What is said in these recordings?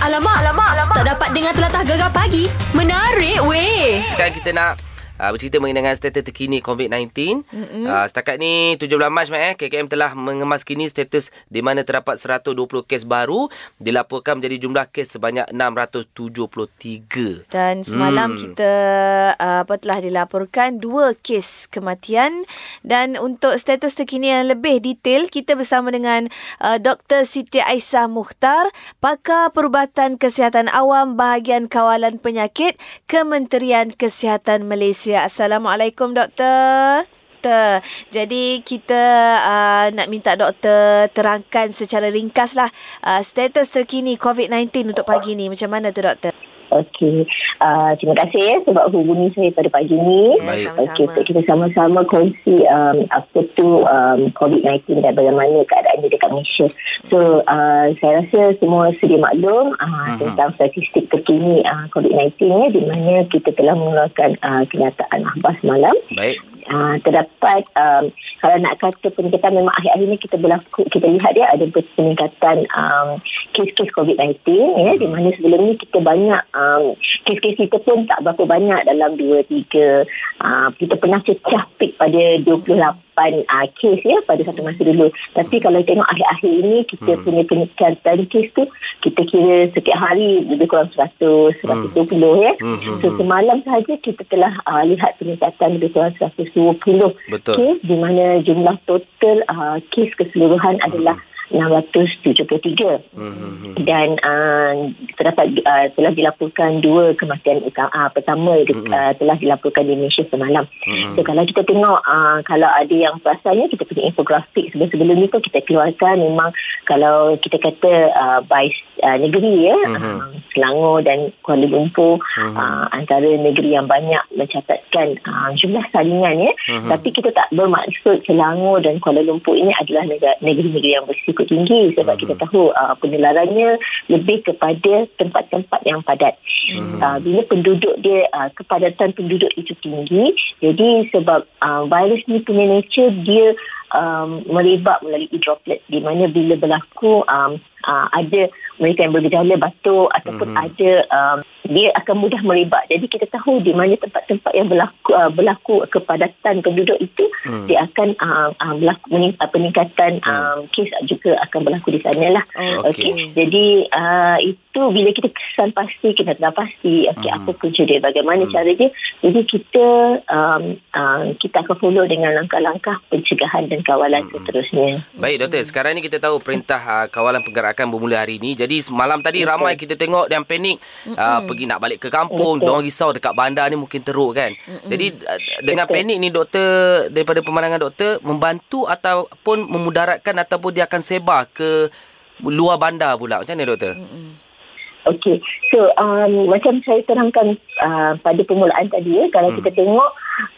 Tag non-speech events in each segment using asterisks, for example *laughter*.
Alamak, alamak, alamak. Tak dapat dengar telatah gegar pagi. Menarik weh. Sekarang kita nak uh, bercerita mengenai status terkini COVID-19. Uh, setakat ni 17 Mac eh KKM telah mengemas kini status di mana terdapat 120 kes baru dilaporkan menjadi jumlah kes sebanyak 673. Dan semalam hmm. kita uh, apa telah dilaporkan dua kes kematian dan untuk status terkini yang lebih detail kita bersama dengan uh, Dr. Siti Aisyah Mukhtar, pakar perubatan kesihatan awam bahagian kawalan penyakit Kementerian Kesihatan Malaysia. Assalamualaikum doktor. Jadi kita uh, nak minta doktor terangkan secara ringkas lah uh, status terkini COVID-19 untuk pagi ni. Macam mana tu doktor? Okey, uh, terima kasih ya sebab hubungi saya pada pagi ni. Ya, Baik. Okey, so kita sama-sama kongsi um, apa tu um, COVID-19 dan bagaimana keadaannya dekat Malaysia. So, uh, saya rasa semua sedia maklum uh, Mhm. tentang statistik terkini uh, COVID-19 ya, di mana kita telah mengeluarkan uh, kenyataan akhbar semalam. Baik. Uh, terdapat um, kalau nak kata peningkatan memang akhir-akhir ini kita berlaku kita lihat dia ada peningkatan um, kes-kes COVID-19 ya di mana sebelum ni kita banyak um, kes-kes kita pun tak berapa banyak dalam 2 3 uh, kita pernah cecah peak pada 28 uh, kes ya pada satu masa dulu tapi kalau tengok akhir-akhir ini kita Hmm. punya peningkatan kes tu kita kira setiap hari lebih kurang 100 120 ya Hmm, hmm, so hmm. semalam sahaja kita telah uh, lihat peningkatan lebih kurang 120 Betul. kes di mana jumlah total uh, kes keseluruhan adalah 673 Hmm, hmm, hmm. dan uh, terdapat uh, telah dilaporkan dua kematian uh, pertama Mm-mm. uh, telah dilaporkan di Malaysia semalam. Mm-mm. So kalau kita tengok uh, kalau ada yang perasannya kita punya infografik sebelum-sebelum ni pun kita keluarkan memang kalau kita kata uh, by uh, negeri ya Mhm. uh, Selangor dan Kuala Lumpur Mhm. uh, antara negeri yang banyak mencatatkan uh, jumlah salingan ya Mhm. tapi kita tak bermaksud Selangor dan Kuala Lumpur ini adalah negeri-negeri yang berisiko tinggi sebab Mhm. kita tahu uh, penularannya lebih kepada tempat-tempat yang padat. Mhm. Uh, bila penduduk dia uh, kepadatan penduduk itu tinggi, jadi sebab uh, virus ni punya nature dia um, merebak melalui droplet di mana bila berlaku um, uh, ada mereka yang bergejala batuk ataupun Mhm. ada um, dia akan mudah merebak. Jadi kita tahu di mana tempat-tempat yang berlaku uh, berlaku kepadatan penduduk itu Hmm. dia akan uh, uh, berlaku uh, peningkatan Hmm. um, kes juga akan berlaku di sana lah. Oh, Okey. Okey. Jadi uh, itu bila kita kesan pasti kita telah pasti okey Hmm. apa punca dia bagaimana Hmm. cara dia. Jadi kita um, uh, kita akan follow dengan langkah-langkah pencegahan dan kawalan Hmm. seterusnya. Baik doktor, sekarang ni kita tahu perintah uh, kawalan pergerakan bermula hari ini. Jadi malam tadi Betul. ramai kita tengok yang panik uh, pergi nak balik ke kampung, Betul. diorang risau dekat bandar ni mungkin teruk kan. Jadi uh, dengan Betul. panik ni doktor daripada pemandangan doktor membantu ataupun memudaratkan ataupun dia akan sebar ke luar bandar pula. Macam mana doktor? Okey. So um, macam saya terangkan uh, pada permulaan tadi ya kalau Hmm. kita tengok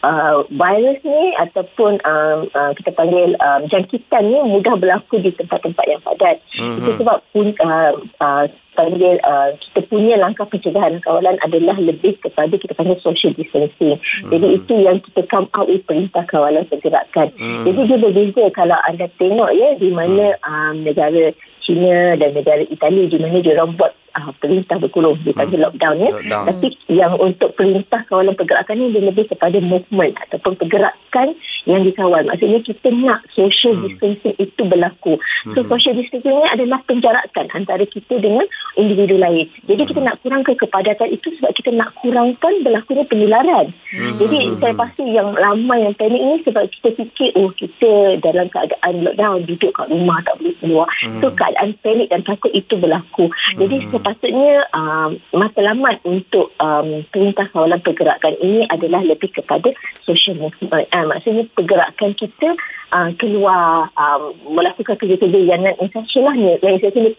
uh, virus ni ataupun um, uh, kita panggil um, jangkitan ni mudah berlaku di tempat-tempat yang padat. Mhm. Itu sebab pun uh, uh, panggil uh, kita punya langkah pencegahan kawalan adalah lebih kepada kita panggil social distancing. Jadi itu yang kita come out with perintah kawalan pergerakan. Hmm. Jadi dia berbeza kalau anda tengok ya di mana um, negara China dan negara Itali di mana dia orang buat uh, perintah berkurung dipanggil Hmm. lockdown ya. Lockdown. Tapi yang untuk perintah kawalan pergerakan ni dia lebih kepada movement ataupun pergerakan yang dikawal. Maksudnya kita nak social Hmm. distancing itu berlaku. So Hmm. social distancing ni adalah penjarakan antara kita dengan individu lain. Jadi Hmm. kita nak kurangkan kepadatan itu sebab kita nak kurangkan berlakunya penularan. Hmm. Jadi saya pasti yang ramai yang panik ni sebab kita fikir oh kita dalam keadaan lockdown duduk kat rumah tak boleh keluar. Hmm. So keadaan panik dan takut itu berlaku. Jadi sepatutnya um, matlamat untuk um, perintah kawalan pergerakan ini adalah lebih kepada social movement. Uh, maksudnya pergerakan kita uh, keluar um, melakukan kerja-kerja yang non-essential lah. Yang essential ni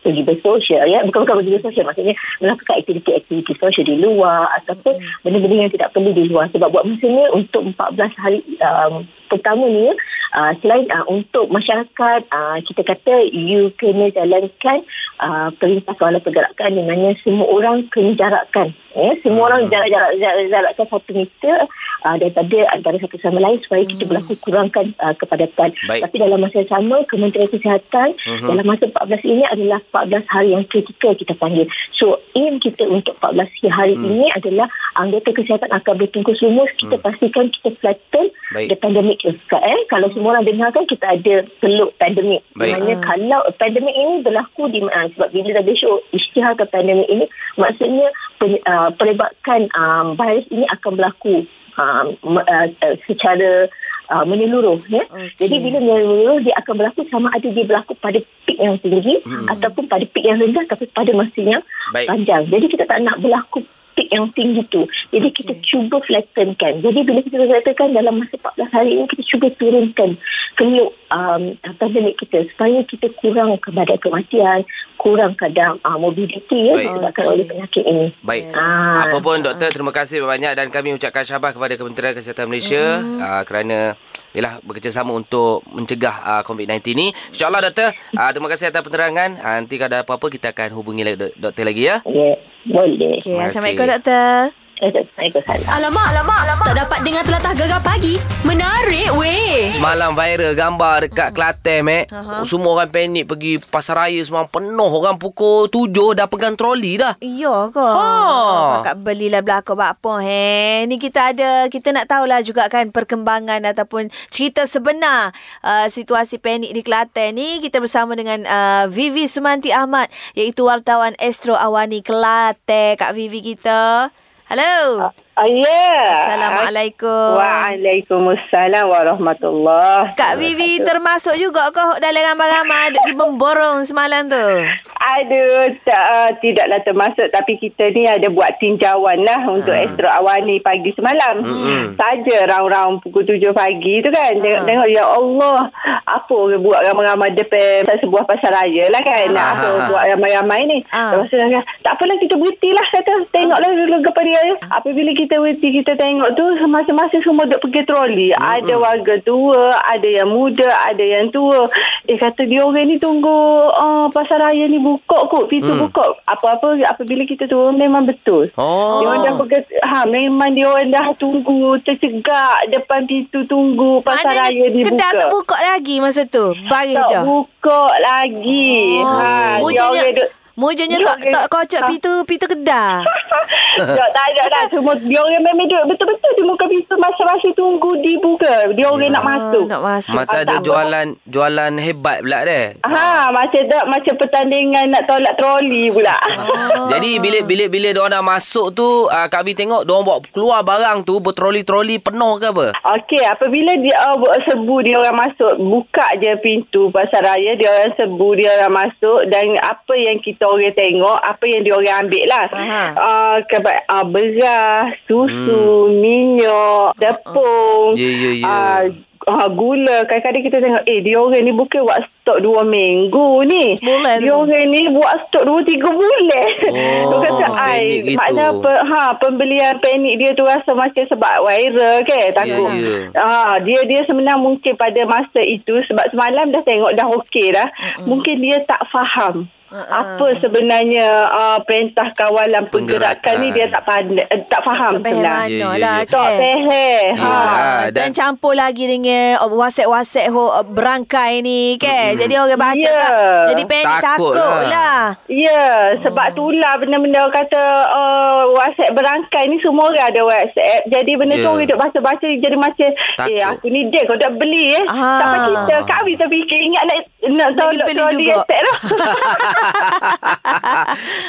pergi bersosial ya bukan bukan pergi bersosial maksudnya melakukan aktiviti-aktiviti sosial di luar ataupun benda-benda yang tidak perlu di luar sebab buat masa ni untuk 14 hari um, pertama ni uh, selain uh, untuk masyarakat uh, kita kata you kena jalankan uh, perintah kawalan pergerakan di mana semua orang kena jarakkan ya semua orang jarak-jarak jarak, jarakkan satu meter uh, daripada antara satu sama lain supaya kita berlaku kurangkan uh, kepadatan. Baik. Tapi dalam masa yang sama Kementerian Kesihatan Mhm. dalam masa 14 ini adalah 14 hari yang kritikal kita panggil. So aim kita untuk 14 hari Hmm. ini adalah anggota kesihatan akan bertungkus lumus. Kita pastikan kita flatten Baik. the pandemic effect. Eh? Kalau semua orang dengar kan kita ada peluk pandemik. Baik. Maknanya kalau pandemik ini berlaku di uh, sebab bila WHO isytiharkan pandemik ini maksudnya pen, uh, perebakan um, virus ini akan berlaku um, uh, uh, secara uh, menyeluruh ya. Okey. Jadi bila menyeluruh dia akan berlaku sama ada dia berlaku pada peak yang tinggi Hmm. ataupun pada peak yang rendah tapi pada masa yang Baik. panjang. Jadi kita tak nak berlaku yang tinggi tu. Jadi okay. kita cuba flattenkan. Jadi bila kita flattenkan dalam masa 14 hari ini kita cuba turunkan keluk um, pandemik kita supaya kita kurang kepada kematian, kurang kadar uh, mobility ya Baik. disebabkan Okey. oleh penyakit ini. Baik. Ah. Apa pun doktor terima kasih banyak dan kami ucapkan syabas kepada Kementerian Kesihatan Malaysia Mm-hmm. uh, kerana yalah bekerjasama untuk mencegah uh, COVID-19 ni. InsyaAllah doktor, uh, terima kasih atas penerangan. Uh, nanti kalau ada apa-apa kita akan hubungi doktor lagi ya. Ya, boleh. Okey, Terima Waalaikumsalam. Alamak, alamak, alamak. Tak dapat dengar telatah gegar pagi. Menarik weh. Semalam viral gambar dekat Kelantan, Mek. Aha. Semua orang panik pergi pasar raya semalam penuh. Orang pukul 7 dah pegang troli dah. Iya ke? Ha. Kakak belilah belakang apa he. Ni kita ada, kita nak tahulah juga kan perkembangan ataupun cerita sebenar uh, situasi panik di Kelantan ni. Kita bersama dengan uh, Vivi Sumanti Ahmad iaitu wartawan Astro Awani Kelantan. Kak Vivi kita. Hello. Uh, Ah, ya. Assalamualaikum. Waalaikumsalam warahmatullahi Kak Vivi termasuk juga ke dalam ramai-ramai duk pergi memborong semalam tu? Aduh, tak, uh, tidaklah termasuk tapi kita ni ada buat tinjauan lah untuk Ah. Astro Awani pagi semalam. Mm-mm. Saja round-round pukul tujuh pagi tu kan. Tengok, tengok ya Allah, apa orang buat ramai-ramai depan sebuah pasar raya lah kan. Ah. Apa buat ramai-ramai ni. Ah. Lepas tu tak apalah kita berhentilah kata. Tengoklah dulu kepada dia. Apabila kita berhenti, kita tengok tu masing-masing semua duk pergi troli. Ada warga tua, ada yang muda, ada yang tua. Eh kata dia orang ni tunggu uh, pasar raya ni buka kot. Pintu Hmm. buka. Apa-apa apabila kita turun memang betul. Oh. Dia orang dah pergi, ha, memang dia orang dah tunggu tercegak depan pintu tunggu pasar Maknanya raya dibuka. kedai tak buka lagi masa tu? Baris Tak dah. buka lagi. Oh. Ha, dia Mujanya orang duk Mujanya dia tak tak kocok Ha. pintu pintu kedai. *laughs* tak, tak ada lah. *laughs* Semua dia orang memang duduk betul-betul di muka pintu masa-masa tunggu dibuka. Dia orang nak masuk. Nak masuk. Masa Ah, ada jualan jualan hebat pula deh. Ha, macam tak macam pertandingan nak tolak troli pula. Oh. *laughs* Jadi bila bila bila dia orang dah masuk tu uh, Kak Vi tengok dia orang bawa keluar barang tu bertroli-troli penuh ke apa? Okey, apabila dia uh, serbu dia orang masuk, buka je pintu pasar raya, dia orang serbu dia orang masuk dan apa yang kita orang tengok, apa yang dia orang ambil lah. Aha. Uh, uh, beras, susu, hmm. minyak, tepung, Ya, ya, ya. uh, uh, gula. Kadang-kadang kita tengok, eh dia orang ni bukan buat stok dua minggu ni. Sebulan Dia orang ni buat stok dua tiga bulan. Oh, Dia kata, ai, gitu. makna pe, ha, pembelian panik dia tu rasa macam sebab viral ke takut. ya. Ah, dia dia sebenarnya mungkin pada masa itu sebab semalam dah tengok dah okey dah. Mm-mm. Mungkin dia tak faham. Uh-uh. Apa sebenarnya uh, perintah kawalan pergerakan, Pergerakan. ni dia tak pandai, eh, tak faham Tak faham sebenarnya. Ya, ya, lah ya. Tak kan. faham. Ha. Ah, dan, dan- campur lagi dengan uh, WhatsApp-WhatsApp ho, uh, berangkai ni kan. Jadi orang baca Ya. kan. Jadi panik Takut takut lah. lah. Ya, sebab tu lah benda-benda orang kata uh, WhatsApp berangkai ni semua orang ada WhatsApp. Jadi benda Ya. tu orang duk baca-baca jadi macam Takut. eh aku ni dia kau dah beli eh. Ah. Sampai kita kami terfikir ingat nak nak tolak juga. estate lah. *laughs* *laughs*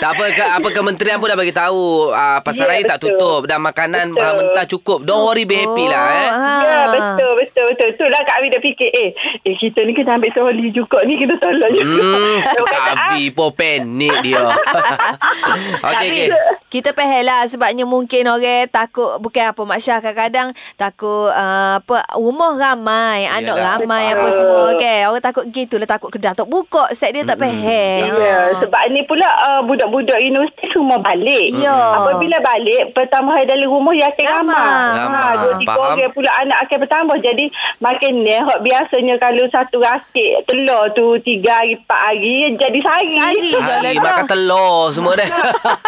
tak apa ke, apa kementerian pun dah bagi tahu uh, pasar Ya, raya tak tutup dan makanan Betul. bahan mentah cukup. Don't worry be happy lah eh. ha. Ya, betul, betul, betul. Itulah Kak Abi dah fikir, eh, eh kita ni kena ambil troli juga ni, kita tolak juga. Hmm, *laughs* Dia kata, ah, Kavi pun panik dia. *laughs* *laughs* okey okey. Kita faham lah sebabnya mungkin orang takut bukan apa Mak Syah kadang-kadang takut uh, apa rumah ramai, anak Yalah. ramai Betul. apa semua okay. Orang takut gitu lah takut kedai tak buka set dia tak faham. Ya, sebab ni pula uh, budak-budak universiti semua balik. Ya. Apabila balik, pertambah dalam rumah ya akan Ramai. ramai. Ramai. Ha, dua tiga orang pula anak akan bertambah. Jadi makin ni, biasanya kalau satu rakit telur tu tiga hari, empat hari, jadi sehari. Sehari lah Hari makan telur semua dah.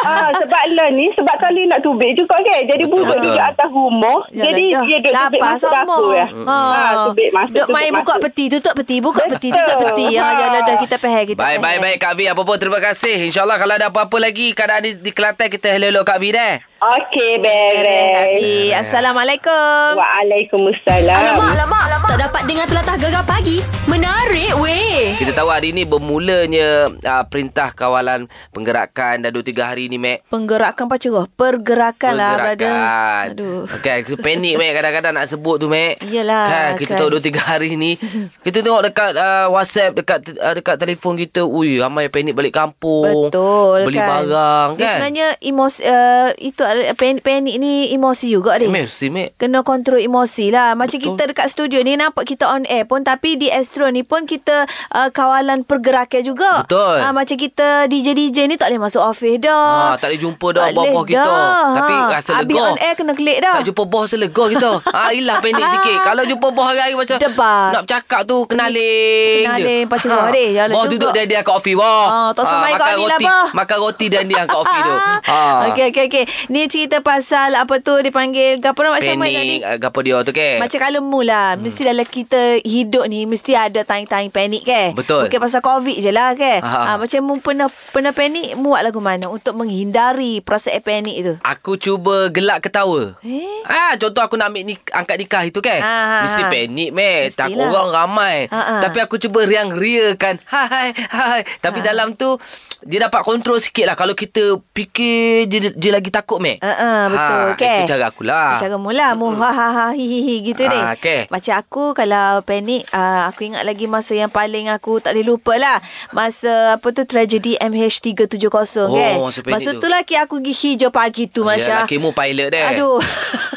Ah, *laughs* sebab masalah ni sebab kalau nak tubik juga kan. Jadi betul. duduk atas rumah. Jadi dah. dia duduk tubik masuk dapur ya. Ha. Ha, tubik masuk. Duk main buka peti, tutup peti, buka peti, tutup peti. Ha, Ha. yalah dah kita faham kita. Baik, baik, baik Kak V. Apa pun terima kasih. InsyaAllah kalau ada apa-apa lagi keadaan di, di Kelantan, kita hello-hello Kak V dah. Okey, Beres. Assalamualaikum. Waalaikumsalam. Alamak, alamak, alamak. Tak dapat dengar telatah gegar pagi. Menarik weh. Kita tahu hari ini bermulanya uh, perintah kawalan penggerakan dah 2-3 hari ni, Mek. Penggerakan apa cerah? Pergerakan lah, brother. Pergerakan. Aduh. Okay, so panik, Mek. Kadang-kadang nak sebut tu, Mek. Yelah, Kan, kita kan. tahu 2-3 hari ni. kita tengok dekat uh, WhatsApp, dekat uh, dekat telefon kita. Ui, ramai panik balik kampung. Betul Beli kan. barang, Dia kan? sebenarnya emosi, uh, itu panik, panik ni emosi juga deh. Mesti, Mek. Kena kontrol emosi lah. Macam Betul. kita dekat studio ni nampak kita on air pun tapi di Astro ni pun kita uh, kawalan pergerakan juga. Betul. Uh, macam kita DJ-DJ ni tak boleh masuk office dah. Ha, tak boleh jumpa dah bos-bos kita. dah. Tapi Ha. rasa Habis lega. on air kena klik dah. Tak jumpa bos lega kita. ha, *laughs* hilang panik sikit. Kalau jumpa bos hari-hari macam Debat. nak bercakap tu Kenaling, je. pacar ha. deh. Yalah Bos duduk dia dia kat office bos. Ah, tak usah main kat makan ni lah, bos. Makan roti dan dia kat office tu. Ha. *laughs* Okey okey okey. Ni cerita pasal apa tu dipanggil gapo nama macam mana? Panik ah, gapo dia tu ke? Macam kalau mula hmm. Mesti dalam kita hidup ni Mesti ada time-time panik ke Betul. Bukan pasal covid je lah ke Ha. ha. Macam mu pernah Pernah panik Mu buat lagu mana Untuk menghindari Perasaan panik tu Aku cuba gelak ketawa. Eh? Ah, contoh aku nak ambil ni, angkat nikah itu kan. Ha, ha, Mesti ha. panik, meh. Takut orang ramai. Ha, ha. Tapi aku cuba riang riakan. Hai, hai. Tapi Ha. dalam tu, dia dapat kontrol sikit lah. Kalau kita fikir, dia, dia lagi takut, meh. Uh, uh, betul ha, ke Itu cara akulah. Itu cara mula Mu ha ha ha hi hi hi gitu deh Ah, okey. Macam aku Kalau panik uh, Aku ingat lagi Masa yang paling aku Tak boleh lupa lah Masa apa tu Tragedi MH370 Oh, ke masa Masa tu. tu laki aku pergi hijau pagi tu Ya, Masya lakimu pilot deh. Aduh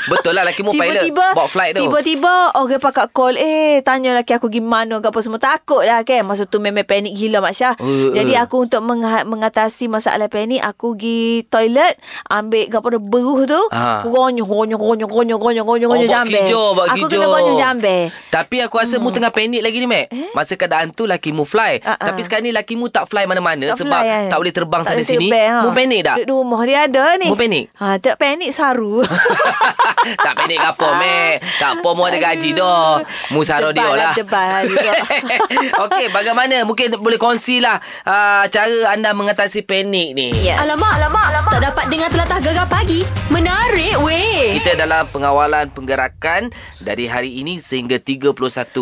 Betul lah, lakimu *laughs* pilot. Tiba-tiba Bawa flight tu. Tiba-tiba Orang pakat call Eh tanya laki aku gimana ke apa semua Takut lah kan Masa tu memang panik gila Mak Syah Uh, Jadi uh. aku untuk mengha- mengatasi masalah panik Aku pergi toilet Ambil apa tu beruh tu Ah. Aku gonyong Gonyong Gonyong Gonyong Gonyong Gonyong Oh, jambe buat Aku kijau. kena gonyong jambe Tapi aku rasa mu tengah panik lagi ni, Mac. Masa keadaan tu lakimu fly. Ah, ah. Tapi sekarang ni lakimu tak fly mana-mana Tak sebab fly, kan? tak boleh terbang Tak sana sini. terbang, ha. Mu panik tak? Duduk rumah dia ada ni Mu panik? ha, Tak panik saru *laughs* tak panik apa, Mac. Tak apa, mu ada gaji dah. Mu saro dia lah. Lah juga *laughs* Okey, bagaimana? Mungkin boleh kongsi lah uh, cara anda mengatasi panik ni. Ya. Alamak, alamak, alamak. Tak dapat dengar telatah gegar pagi. Menarik weh. Kita dalam pengawalan penggerakan dari hari ini sehingga 31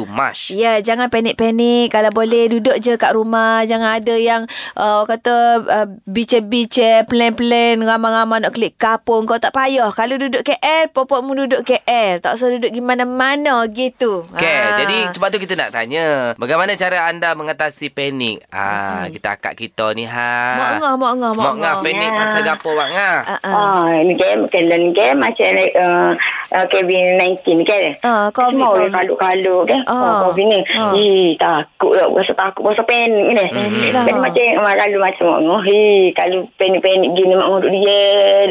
Mac. Ya, jangan panik-panik. Kalau boleh duduk je kat rumah. Jangan ada yang uh, kata uh, bice-bice, plan-plan, ramai-ramai nak klik kapung. Kau tak payah. Kalau duduk KL, popokmu duduk KL. Tak usah duduk di mana-mana gitu. Okay, Ah. jadi sebab tu kita nak tanya Bagaimana cara anda mengatasi panik? Ah, kita akak kita ni ha. Mak ngah, mak ngah, mak Mak ngah ngah. panik Ya. pasal gapo mak ngah? Ah, ah. Ah, ni kan kalau ni kan macam uh, uh, COVID-19 kan. Ah, COVID, Semua orang kaluk-kaluk kan. Ah. Ah. COVID ni. Ah. Eh, takut lah. Rasa takut. Rasa panik ni. Panik lah. Macam mak kalau macam mak ngah. Kalau panik-panik gini mak ngah duduk dia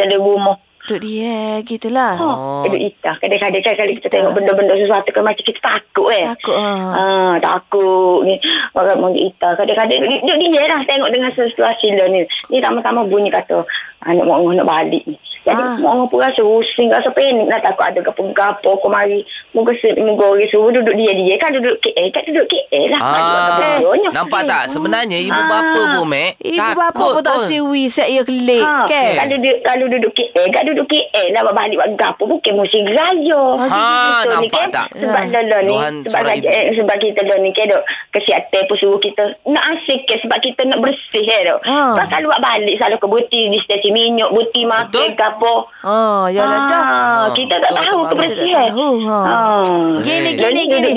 dalam rumah. Duduk dia, gitulah. Oh. Duduk itah. Kadang-kadang kan kalau kita tengok benda-benda sesuatu kan macam kita takut eh. Takut, ah. Ah, takut ni. Orang mau itah. Kadang-kadang duduk, dia lah tengok dengan situasi lah ni. Ni sama-sama bunyi kata anak mak ngah nak balik ni. Jadi Ah. mak ngah pun rasa pusing, rasa panik nak takut ada gapo-gapo kemari. Moga se- moga orang suruh duduk dia-dia. Kan duduk KL, kan duduk KL lah. Ah, Bodohnya. nampak tak? Sebenarnya ibu Ah. bapa pun, Mek. Ibu bapa pun tak siwi set ya kelik. Ha, kan? kalau duduk kalau duduk KL, kan duduk KL lah balik buat gapo bukan musim raya. Ha, ni nampak kan, tak? Sebab Ha. dah ni, sebab raja, eh, sebab kita dah ni kan kesihatan pun suruh kita nak asik ke sebab kita nak bersih eh. Ha. Sebab kalau buat balik selalu ke buti di stesen minyak, buti makan Gapo. Oh, ya lah dah. Ah, kita tak tahu kebersihan. Tak tahu, ha. Ah. Gini, gini, gini.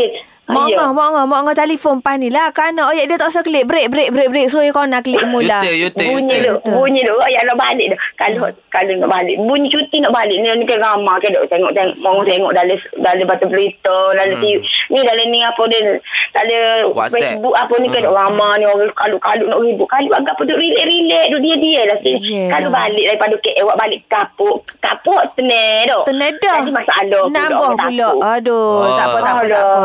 Dia- Mak ngah, mak ngah, mak ngah telefon pan ni lah. Kerana oyak dia tak usah klik. Break, break, break, break. So, kau nak klik mula. Yute, yute, bunyi duk, bunyi duk. Ya nak balik dah. Kalau kalau nak balik, bunyi cuti nak balik ni ni kan ramai ke duk tengok tengok mau tengok dalam dalam batu berita, dalam TV. Ni dalam ni apa dia dalam WhatsApp. Facebook apa ni kan duk ramai ni orang kalau-kalau nak ribut. Kalau agak apa duk relax-relax duk dia-dia lah sini. Yeah. Kalau balik daripada KL awak balik kapuk, kapuk tenang duk. Tenedah. Jadi masalah pula. Nambah pula. Aduh, Oh. tak apa, tak apa, tak apa.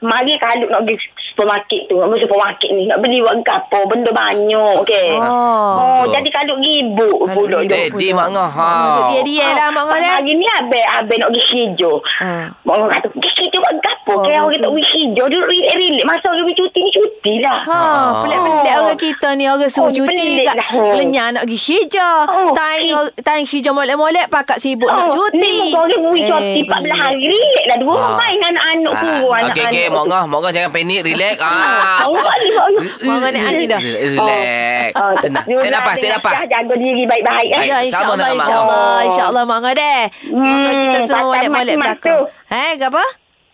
Mari kalau nak pergi supermarket tu. Nama supermarket ni. Nak beli buat apa. Benda banyak. Okay. Oh. Oh, jadi kalau gibuk Kalau pula. Steady mak ngah. Ha. Dia dia lah mak ngah. Hari ni abe abe nak pergi hijau. Ah. Mak ngah kata, pergi hijau buat apa? Oh, Kaya orang kata pergi hijau. Dia relak-relak. Masa orang pergi cuti ni cuti lah. Ha, pelik-pelik Oh. orang kita ni orang suruh Oh, cuti kat lah. Oh. Nak pergi hijau. Oh, Time eh. time hijau molek-molek pakat sibuk nak cuti. Ni orang pergi cuti Eh, 14 pelik. hari. Relak lah. Dua orang Ah. main anak-anak Ah, anak-anak okey. tu. Mak ngah, mak ngah jangan panik. Relax. Ah. Oh, boleh, boleh. Mak ngah ni hati dah. Relax. Oh, Tenang. Yuna Tak nafas, tak dengan nafas. Syah Jaga diri baik-baik. eh. Ya insyaAllah InsyaAllah. InsyaAllah Mak Ngah deh Semoga Hmm, kita semua mak-mak belakang tu. Eh apa?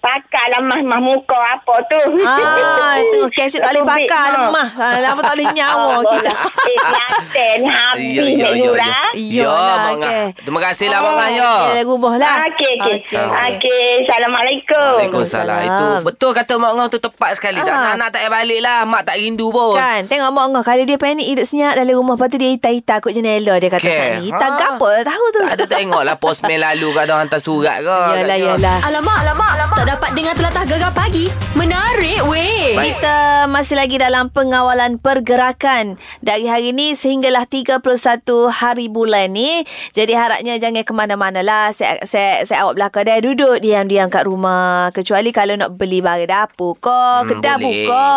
Pakailah mah-mah muka apa tu. Ah, tu kaset *laughs* tak boleh pakai lemah. Ah, lama tak boleh nyawa Ah, *laughs* kita. *laughs* Eh, Kelantan ni habis Ya, ya, ya, Nura. ya. Ya, Mak. Terima kasihlah, Mak Ngah, ya. Oh, rumah lah. Okey, okey. Okey, Assalamualaikum. Waalaikumsalam. Itu betul kata Mak Ngah tu tepat sekali. Tak Ah. nak-nak tak payah balik lah. Mak tak rindu pun. Kan Tengok mak ngah Kalau dia panik hidup senyap Dalam rumah Lepas tu dia hitam-hitam Kot jendela dia kata okay. sana Hitam Ha. ha. apa tahu tu Tak ada tengok lah postman lalu kat ada hantar surat ke. Yalah yalah Alamak, alamak, alamak. Dapat dengar telatah gegar pagi. Menarik weh. Baik. Kita masih lagi dalam pengawalan pergerakan Dari hari ni sehinggalah 31 hari bulan ni Jadi harapnya jangan ke mana-mana lah Saya, saya, saya awak belakang dah duduk diam-diam kat rumah Kecuali kalau nak beli barang dapur ko Hmm, Kedai buka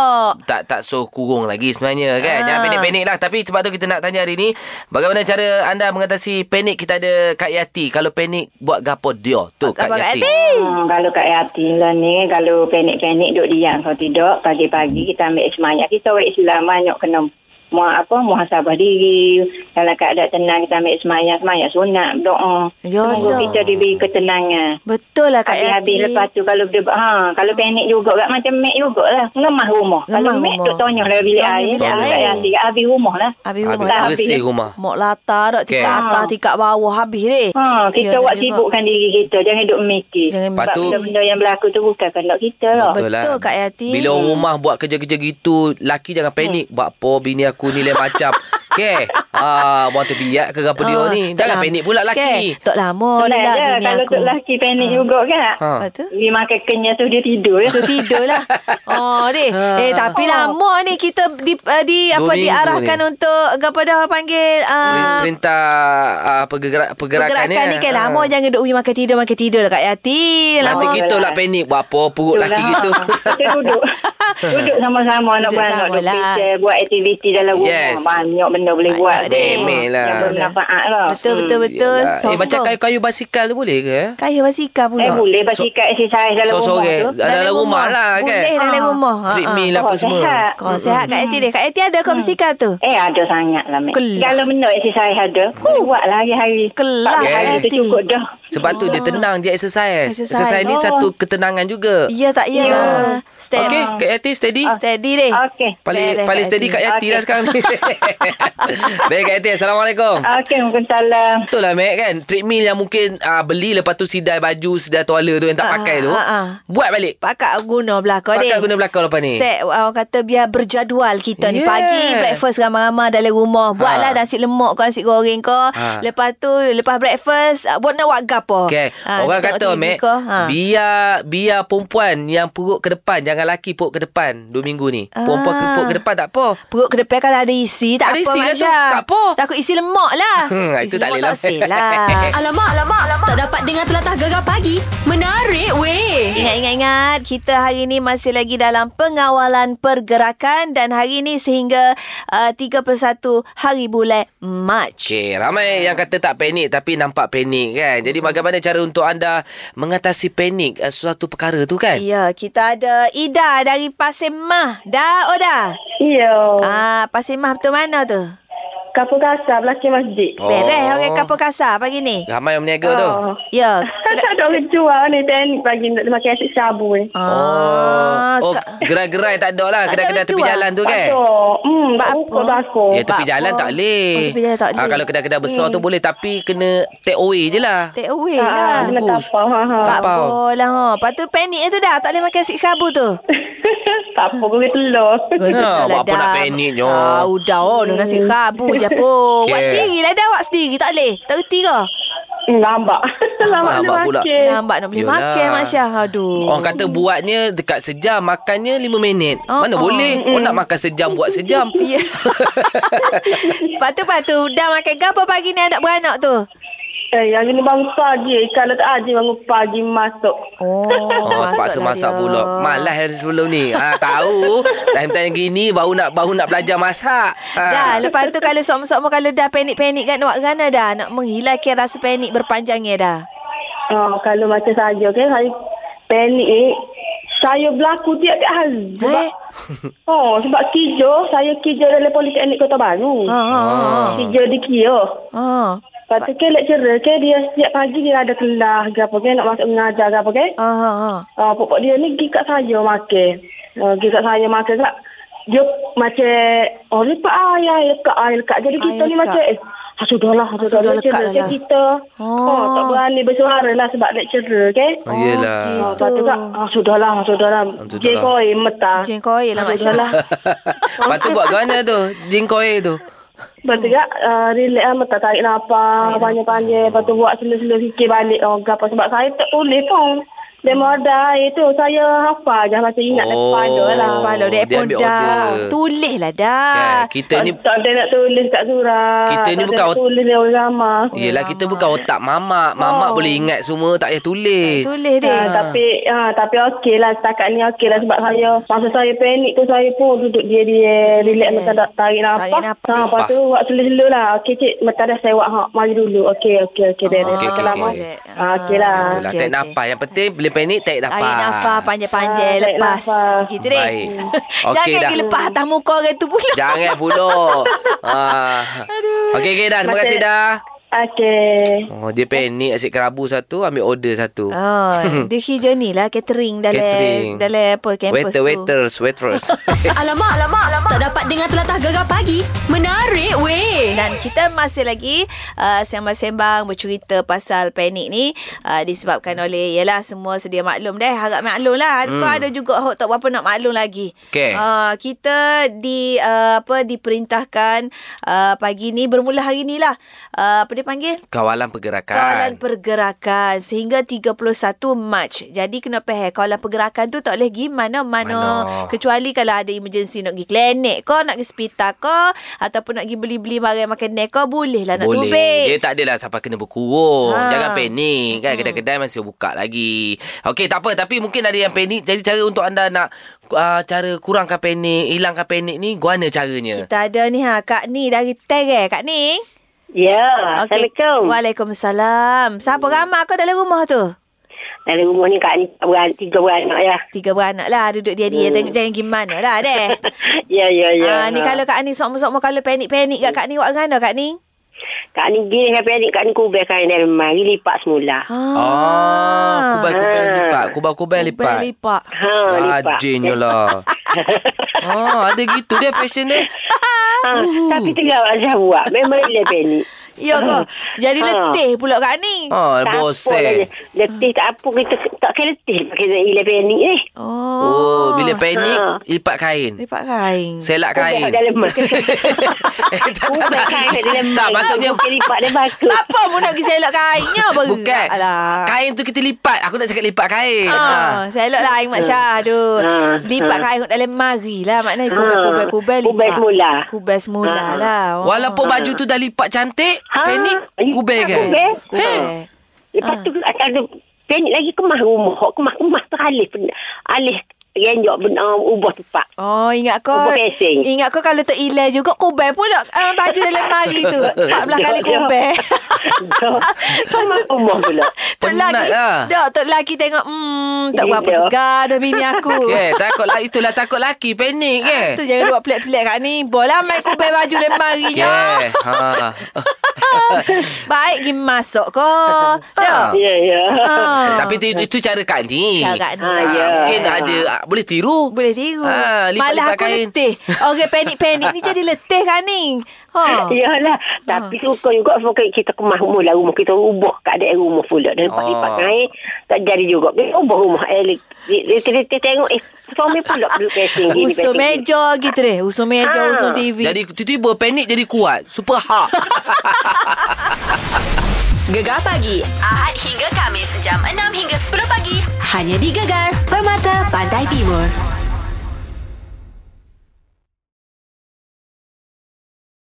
Tak tak so kurung lagi sebenarnya kan. Ah. Jangan panik-panik lah. Tapi sebab tu kita nak tanya hari ni. Bagaimana cara anda mengatasi panik kita ada Kak Yati. Kalau panik buat gapo dia. Tu Kak Kak Yati. Yati? Hmm, kalau Kak Yati lah ni, kalau panik-panik duduk diam. Kalau tidak, pagi-pagi kita ambil semangat. Kita orang Islam banyak kena muah apa muhasabah diri dalam keadaan tenang kita ambil semayang semayang sunat doa semoga kita diberi ketenangan Betul lah Kak Yati lepas tu kalau dia ha kalau panik juga kat macam mek juga lah. Ngemah rumah. Ngemah kalau mek duk tonyah lah bilik air. bilik Kalau air. Kak Yati habis rumah lah. Habis Habis rumah tak dah. habis. bersih rumah. Mok latar tak Tingkat Okey. atas Tingkat bawah Habis deh Ha, kita buat juga. sibukkan diri kita. Jangan duk mikir. Jangan Sebab Lepas tu- benda-benda yang berlaku tu bukan kehendak kita lah. Betul Kak Yati. Bila orang rumah buat kerja-kerja gitu, laki jangan panik. Buat apa bini aku ni lain macam. Okey. Ah, buat terbiak ke apa dia Ah, ni. tak Jangan panik pula laki. Okey, Tak lama dah bini Kalau aku. tu lelaki panik juga kan. Ha. Lepas tu? Dia makan kenyal tu dia tidur. ya. Tu tidur lah *laughs* Oh deh Eh tapi lama ni Kita di, uh, di apa diarahkan ni. untuk Kepada panggil uh, Perintah uh, pergerak, pergerakan, Pergerakan ni kan Ah. lama Jangan duduk makan tidur Makan tidur lah Kak Yati Nanti Lama kita lah. lah panik. Buat apa perut laki Itulah. gitu. *laughs* Kita duduk. *laughs* duduk sama-sama nak Duduk lah. buat aktiviti dalam rumah. Banyak benda boleh Banyak buat. deh. Memel lah. Yang bermanfaat lah. Betul betul betul Yalah. Eh, macam kayu-kayu basikal tu boleh ke? Kayu basikal pula Eh boleh basikal exercise dalam rumah Sore-sore. tu. Dalam, rumah lah kan? Boleh dalam Ah. rumah Ha, Treadmill ha. apa Oh, semua. Kau sihat Kak Yati deh Kak Yati ada kau basikal tu Eh ada sangat lah. Kalau benda exercise ada. Buat lah hari-hari. Kelah, Tak hari tu cukup dah. Sebab tu dia tenang dia exercise. Exercise. Exercise, ni Oh. satu ketenangan juga. Ya tak ya Stand Okey, Kak Yati steady. Steady deh Okey. Paling paling steady. Kak Yati Okey. lah sekarang ni. *laughs* *laughs* Baik Kak Yati, Assalamualaikum. Okey, mungkin. Betul lah Mac kan Treadmill yang mungkin uh, Beli lepas tu sidai baju Sidai toilet tu Yang tak Ah, pakai tu ah, ah. Buat balik Pakat guna belakang Pakat guna belakang lepas ni. Set orang kata biar berjadual kita ni Yeah. pagi breakfast ramai-ramai dalam rumah. Buatlah Ha. nasi lemak kau nasi goreng kau. Ha. Lepas tu lepas breakfast ah, buat nak buat gapo. Okay. Ah, Orang kata, Mac, kau. Ha. biar biar perempuan yang perut ke depan. Jangan laki perut ke depan. Dua minggu ni. Perempuan ke perut ke depan tak apa. Perut ke depan kalau ada isi tak Ada apa isi tu. Tak apa. Takut isi lemak lah. Hmm, *laughs* itu isi tak lemak boleh lah. tak lah. *laughs* Alamak, alamak. Tak dapat dengar telatah gegar pagi. Menarik weh. Ingat-ingat kita hari ni masih lagi dalam pengawalan pergerakan dan hari ni sehingga uh, 31 hari bulan Mac. Okey, ramai yang kata tak panik tapi nampak panik kan. Jadi bagaimana cara untuk anda mengatasi panik uh, suatu perkara tu kan? Ya, kita ada Ida dari Pasir Mah. Dah, dah. Ya. Ah, Pasir Mah betul mana tu? Kapur kasar belakang masjid. Oh. Beres orang kapal kasar pagi ni. Ramai yang berniaga tu. Oh. Ya. Kan *laughs* tak ada orang jual ni teknik pagi nak makan asyik sabu ni. Ah, Oh, oh gerai-gerai tak ada lah. Kedai-kedai tepi jual. jalan tu kan? Tak ada. Hmm. Ya, tepi Bak jalan tak boleh. Oh, tepi jalan tak boleh. Ah, kalau kedai-kedai besar tu boleh tapi kena take away je lah. Take away Ah, lah. kena tapau. Ha, ha. Tak Tapau. apa lah. Lepas tu panik tu dah. Tak boleh makan si sabu tu. *laughs* tak apa, telur. Ha, betul buat apa dah. nak paniknya? Ah, udah oh, dah nasi khabu je pun. *laughs* Buat Okey. sendiri lah dah awak sendiri. Tak boleh. Tak reti ke? Hmm, lambat. lambat, Lambat pula. makan. Lambat nak boleh Yolah. makan Mak Syah. Aduh. Orang kata buatnya dekat sejam, makannya lima minit. Oh, Mana oh. boleh? Orang nak makan sejam, buat sejam. *laughs* Ya. *laughs* Lepas tu, lepas tu. Dah makan ke apa pagi ni anak beranak tu? Eh, yang ini bangun pagi. Kalau tak ada bangun pagi masuk. Oh, *laughs* Oh, terpaksa masak dia. pula. Malas hari sebelum ni. Ha, tahu. *laughs* Time-time gini baru nak baru nak belajar masak. Ha. Dah, lepas tu kalau sok-sok kalau dah panik-panik kat nak kerana dah. Nak menghilangkan rasa panik berpanjangnya dah. Oh, kalau macam saya, okay, saya panik ni. Saya berlaku tiap-tiap hari. Sebab, Eh? *laughs* oh, sebab kerja, saya kerja dalam Politeknik Kota Baru. Ha, ha, ha. Kerja di Kia. Ha. Lepas tu ke lecturer ke dia setiap pagi dia ada kelas ke apa ke nak masuk mengajar ke apa ke. Ha, ha, ha. Uh, pokok dia ni pergi kat saya makan. Uh, pergi kat saya makan kat. Dia macam, oh lepak air, air lekat, air lekat. Jadi kita ni macam, eh, ah, sudahlah, Ah, sudahlah. sudah lekat Lecturer lah. kita. Oh. Oh. tak berani bersuara lah sebab lecturer ke. Oh, yelah. Oh, Ah, gitu. Lepas tu kak, ah, sudahlah, sudahlah. sudahlah. Dia koi meta. Jengkoi lah Mak Syah. *laughs* Lepas tu buat ke mana tu? Jingkoi tu. Lepas tu kak, uh, relax lah meta tarik nafas, panjang-panjang. Lepas tu buat slow-slow fikir balik. Oh, apa sebab saya tak tulis pun. Demo ada itu saya hafal je macam ingat Oh. oh. kepala lah. Kepala dia Dia pun ambil dah. Tulis lah dah. Kan? Kita ni tak ada nak tulis kat surat. Kita ni bukan ada nak ot- tulis lewat sama. Yelah kita bukan otak mamak. Mamak Oh. boleh ingat semua tak payah tulis. Tulis dia. Ha, tapi ha, tapi okey lah setakat ni okey lah sebab saya masa saya panik tu saya pun duduk dia dia relax Yeah. macam tak tarik nafas. Tarik nafas. Ha, lepas tu buat slow-slow lah. Okey cik, mata dah saya buat ha, mari dulu. Okey okey okey dah. Okey, Okey okey, lama. okey. Ha, okey lah. Okey, tarik okey. nafas. Yang penting bila panik tarik nafas. Tarik nafas panjang-panjang Ah, tarik lepas. Gitu deh. Baik. *laughs* Okey Jangan dah. pergi lepas atas muka orang tu pula. Jangan pula. *laughs* ha. Okey, okey dah. Terima kasih dah. Okey. Oh, dia panik asyik kerabu satu, ambil order satu. Oh, *laughs* dia hijau ni lah catering dalam Catering. dalam apa campus Waiter, tu. waiters, waitress. Alamak, *laughs* alamak, alamak. Tak dapat dengar telatah gegar pagi. Menarik weh. Dan kita masih lagi uh, sembang-sembang bercerita pasal panik ni uh, disebabkan oleh yalah semua sedia maklum dah harap maklum lah. Hmm. Kau ada juga hok tak berapa nak maklum lagi. Okey. Uh, kita di uh, apa diperintahkan uh, pagi ni bermula hari ni lah. Uh, apa dia panggil? Kawalan pergerakan. Kawalan pergerakan sehingga 31 Mac. Jadi kena faham kawalan pergerakan tu tak boleh pergi mana-mana. Mana. Kecuali kalau ada emergency nak pergi klinik ke, nak pergi hospital ke, ataupun nak pergi beli-beli barang makanan ke, boleh lah nak Boleh. tubik. Dia tak adalah sampai kena berkurung. Ha. Jangan panik kan. Kedai-kedai masih buka lagi. Okey, tak apa. Tapi mungkin ada yang panik. Jadi cara untuk anda nak uh, cara kurangkan panik, hilangkan panik ni, guana caranya. Kita ada ni ha, Kak Ni dari Terai. Kak Ni. Ya, Assalamualaikum. Waalaikumsalam. Siapa ramai kau dalam rumah tu? Dalam rumah ni kak ni beranak, tiga beranak ya. Tiga beranak lah duduk dia dia hmm. jangan gimana lah deh. *laughs* ya, ya, ya. Ah, ni kalau Kak Ni sok-sok kalau panik-panik kat Kak Ni buat mana Kak Ni? Kak ni gini kan panik, kak ni kubek kain dalam mari lipat semula. Ah, kubai-kubai Ah. lipat. Kubai-kubai lipat. lipat. Ha, lipat. Rajinnya lah. *laughs* ah, ada gitu dia fashion dia. ha, tapi tengah aja buat. Memang dia panik. Ya ke? Jadi Ha. letih pula Kak Ni. Ah, Tak lah bosan. dia. Letih tak apa kita tak kena letih pakai ila panik ni. Oh. Oh, bila panik, Ha. lipat kain. lipat kain. Selak kain. Kubek dalam. *laughs* Eh, kain dalam Tak, mak. maksudnya Bukan lipat dia baku. *laughs* Apa mu nak pergi selok kainnya? Bukan. lah. Kain tu kita lipat. Aku nak cakap lipat kain. Ah, selok lah Aing Mak Syah tu. Ha, Lipat ha. kain kat dalam mari lah. Maknanya Ha. kubek-kubek-kubek lipat. Kubek semula. Kubek semula Ha. lah. Oh. Walaupun baju tu dah lipat cantik, Ha. panik, kubek kan? Kubek. Kubek. Lepas tu ada panik lagi kemah rumah. Kemah-kemah teralih. Alih renjok benar ubah tempat. Oh, ingat kau. Kubek casing. Ingat kau kalau tak ilai juga kubek pula uh, baju dalam mari tu. *laughs* 14 kali Jom, jom. kubek. Kemah rumah pula. *laughs* Tok Penat laki lah. Dak tok laki tengok hmm tak berapa Ya. segar dah bini aku. *laughs* Yeah, takut lah itulah takut laki panik ke? Tu jangan buat pelik-pelik kat ni. Bola main kubek baju lemari je. Yeah. Ha. *laughs* Baik pergi masuk ko. Dak. *laughs* Ya, ya. Ah. Tapi tu, itu cara Kak Ni. Cara Kak Ni. Ha, Ah, ya. Mungkin ada ah, boleh tiru. Boleh tiru. Ha, Malah aku kain. letih. Orang panik-panik ni jadi letih kan ni. Ha. Yalah, tapi suka juga sebab kita kemah mula rumah kita ubah keadaan rumah pula dan Oh. oh. lipat kain tak jadi juga. Kita ubah rumah eh kita tengok eh suami pula duduk casing gini. Gini. meja gitu deh. Usul meja, Ha. usul TV. Jadi tiba-tiba panik jadi kuat. Super hard. *laughs* Gegar pagi Ahad hingga Kamis jam 6 hingga 10 pagi hanya di Gegar Permata Pantai Timur.